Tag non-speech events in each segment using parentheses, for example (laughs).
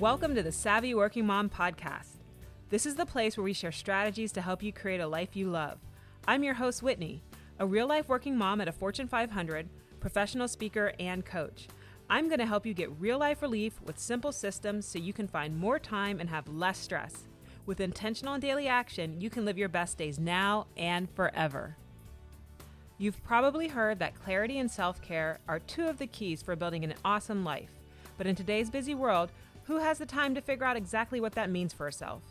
Welcome to the Savvy Working Mom podcast. This is the place where we share strategies to help you create a life you love. I'm your host, Whitney, a real life working mom at a Fortune 500, professional speaker, and coach. I'm going to help you get real life relief with simple systems so you can find more time and have less stress. With intentional and daily action, you can live your best days now and forever. You've probably heard that clarity and self care are two of the keys for building an awesome life. But in today's busy world, who has the time to figure out exactly what that means for herself?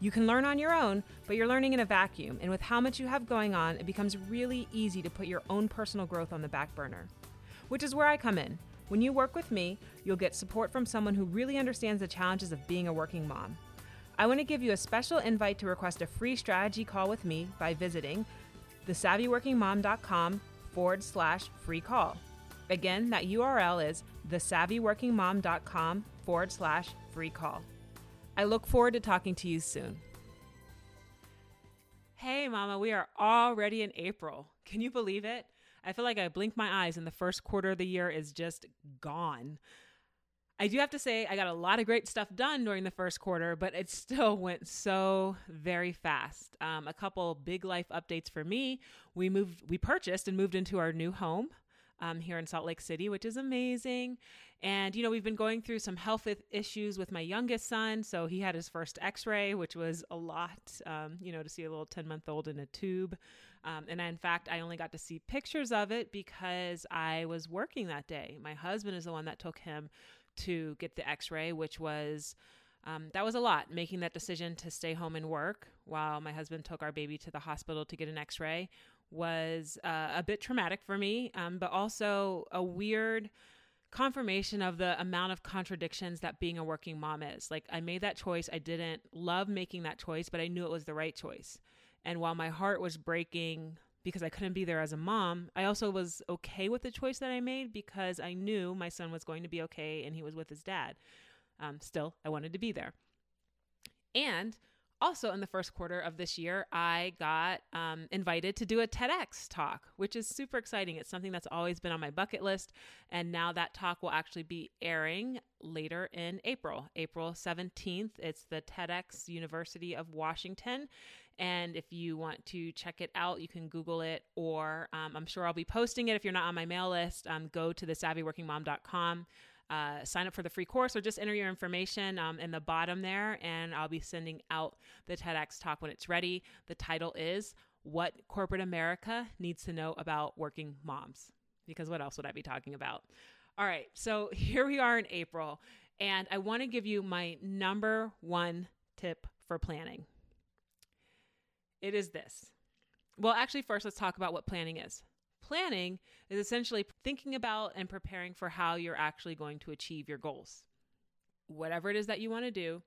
You can learn on your own, but you're learning in a vacuum, and with how much you have going on, it becomes really easy to put your own personal growth on the back burner. Which is where I come in. When you work with me, you'll get support from someone who really understands the challenges of being a working mom. I want to give you a special invite to request a free strategy call with me by visiting thesavvyworkingmom.com forward slash free call. Again, that URL is thesavvyworkingmom.com forward slash free call. I look forward to talking to you soon. Hey, Mama, we are already in April. Can you believe it? I feel like I blink my eyes and the first quarter of the year is just gone. I do have to say, I got a lot of great stuff done during the first quarter, but it still (laughs) went so very fast. Um, a couple big life updates for me. We moved, we purchased and moved into our new home um, here in Salt Lake City, which is amazing. And, you know, we've been going through some health issues with my youngest son. So he had his first x ray, which was a lot, um, you know, to see a little 10 month old in a tube. Um, and in fact, I only got to see pictures of it because I was working that day. My husband is the one that took him to get the x ray, which was. Um, that was a lot making that decision to stay home and work while my husband took our baby to the hospital to get an x ray was uh, a bit traumatic for me, um, but also a weird confirmation of the amount of contradictions that being a working mom is. Like, I made that choice. I didn't love making that choice, but I knew it was the right choice. And while my heart was breaking because I couldn't be there as a mom, I also was okay with the choice that I made because I knew my son was going to be okay and he was with his dad. Um, still, I wanted to be there. And also in the first quarter of this year, I got um, invited to do a TEDx talk, which is super exciting. It's something that's always been on my bucket list. And now that talk will actually be airing later in April, April 17th. It's the TEDx University of Washington. And if you want to check it out, you can Google it, or um, I'm sure I'll be posting it if you're not on my mail list. Um, go to the savvyworkingmom.com uh, sign up for the free course or just enter your information um, in the bottom there, and I'll be sending out the TEDx talk when it's ready. The title is What Corporate America Needs to Know About Working Moms. Because what else would I be talking about? All right, so here we are in April, and I want to give you my number one tip for planning. It is this. Well, actually, first, let's talk about what planning is. Planning is essentially thinking about and preparing for how you're actually going to achieve your goals. Whatever it is that you want to do,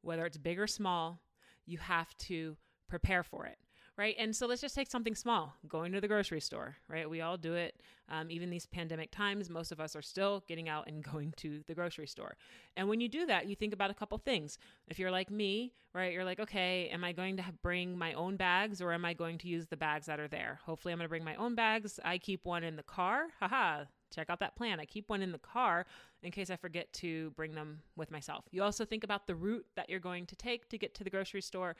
whether it's big or small, you have to prepare for it right? And so let's just take something small going to the grocery store, right? We all do it. Um, even these pandemic times, most of us are still getting out and (laughs) going to the grocery store. And when you do that, you think about a couple things. If you're like me, right, you're like, okay, am I going to bring my own bags or am I going to use the bags that are there? Hopefully, I'm going to bring my own bags. I keep one in the car. Haha, check out that plan. I keep one in the car in case I forget to bring them with myself. You also think about the route that you're going to take to get to the grocery store.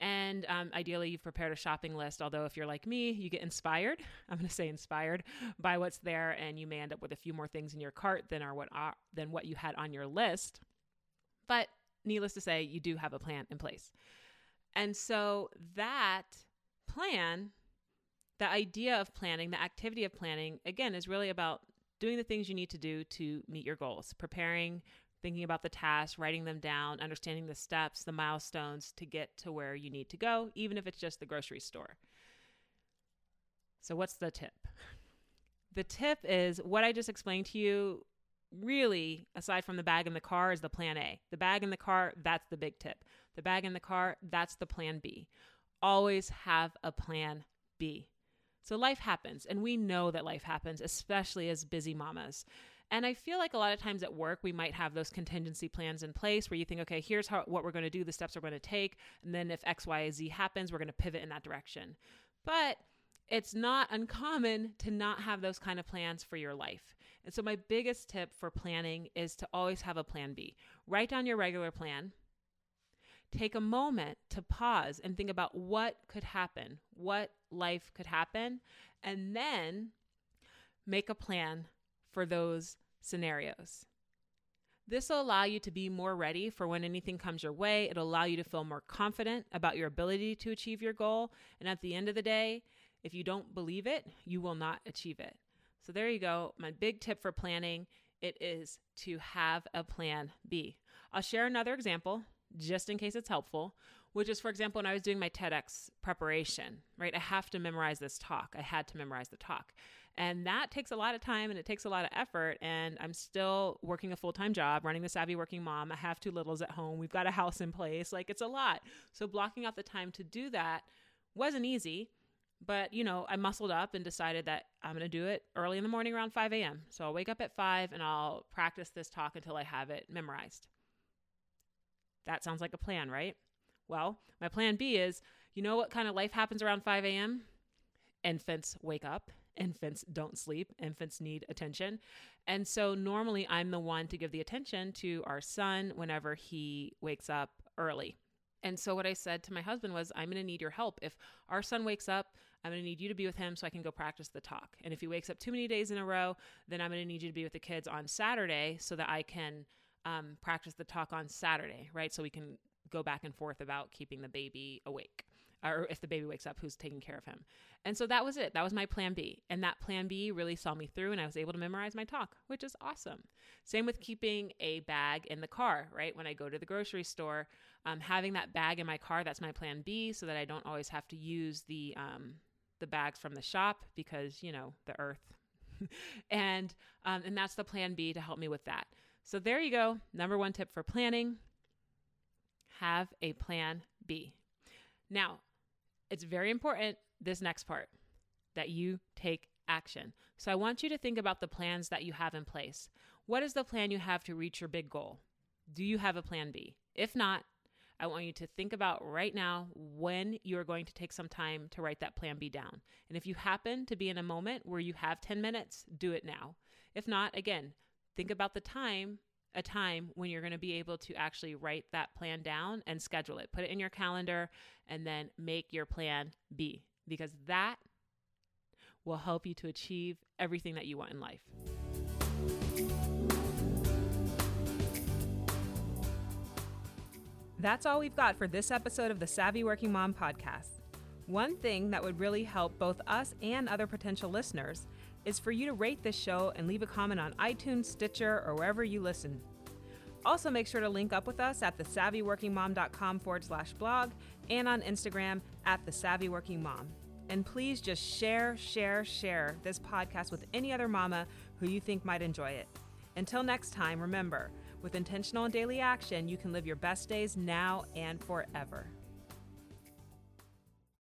And um, ideally, you've prepared a shopping list. Although, if you're like me, you get inspired. (laughs) I'm going to say inspired by what's there, and you may end up with a few more things in your cart than are what are, than what you had on your list. But needless to say, you do have a plan in place. And so that plan, the idea of planning, the activity of planning, again, is really about doing the things you need to do to meet your goals, preparing thinking about the tasks, writing them down, understanding the steps, the milestones to get to where you need to go, even if it's just the grocery store. So, what's the tip? The tip is what I just explained to you. Really, aside from the bag in the car, is the plan A. The bag in the car, that's the big tip. The bag in the car, that's the plan B. Always have a plan B. So life happens, and we know that life happens, especially as busy mamas. And I feel like a lot of times at work, we might have those contingency plans in place where you think, okay, here's how, what we're going to do, the steps we're going to take. And then if X, Y, Z happens, we're going to pivot in that direction. But it's not uncommon to not have those kind of plans for your life. And so, my biggest tip for planning is to always have a plan B. Write down your regular plan. Take a moment to pause and think about what could happen, what life could happen, and then make a plan for those scenarios. This will allow you to be more ready for when anything comes your way. It'll allow you to feel more confident about your ability to achieve your goal. And at the end of the day, if you don't believe it, you will not achieve it. So there you go. My big tip for planning it is to have a plan B. I'll share another example just in case it's helpful, which is for example when I was doing my TEDx preparation, right? I have to memorize this talk. I had to memorize the talk. And that takes a lot of time and it takes a lot of effort. And I'm still working a full time job, running the Savvy Working Mom. I have two littles at home. We've got a house in place. Like it's a lot. So blocking out the time to do that wasn't easy. But, you know, I muscled up and decided that I'm going to do it early in the morning around 5 a.m. So I'll wake up at 5 and I'll practice this talk until I have it memorized. That sounds like a plan, right? Well, my plan B is you know what kind of life happens around 5 a.m.? Infants wake up infants don't sleep, infants need attention. And so normally I'm the one to give the attention to our son whenever he wakes up early. And so what I said to my husband was, I'm going to need your help. If our son wakes up, I'm going to need you to be with him so I can go practice the talk. And if he wakes up too many days in a row, then I'm going to need you to be with the kids on Saturday so that I can um, practice the talk on Saturday, right? So we can go back and forth about keeping the baby awake or if the baby wakes up, who's taking care of him. And so that was it. That was my plan B. And that plan B really saw me through, and I was able to memorize my talk, which is awesome. Same with keeping a bag in the car, right? When I go to the grocery store, um, having that bag in my car, that's my plan B, so that I don't always have to use the, um, the bags from the shop because, you know, the earth. (laughs) and, um, and that's the plan B to help me with that. So there you go. Number one tip for planning have a plan B. Now, it's very important, this next part, that you take action. So I want you to think about the plans that you have in place. What is the plan you have to reach your big goal? Do you have a plan B? If not, I want you to think about right now when you're going to take some time to write that plan B down. And if you happen to be in a moment where you have 10 minutes, do it now. If not, again, think about the time a time when you're going to be able to actually write that plan down and schedule it. Put it in your calendar and then make your plan B because that will help you to achieve everything that you want in life. That's all we've got for this episode of the Savvy Working Mom podcast. One thing that would really help both us and other potential listeners is for you to rate this show and leave a comment on iTunes, Stitcher, or wherever you listen. Also, make sure to link up with us at thesavvyworkingmom.com forward slash blog and on Instagram at thesavvyworkingmom. And please just share, share, share this podcast with any other mama who you think might enjoy it. Until next time, remember, with intentional and daily action, you can live your best days now and forever.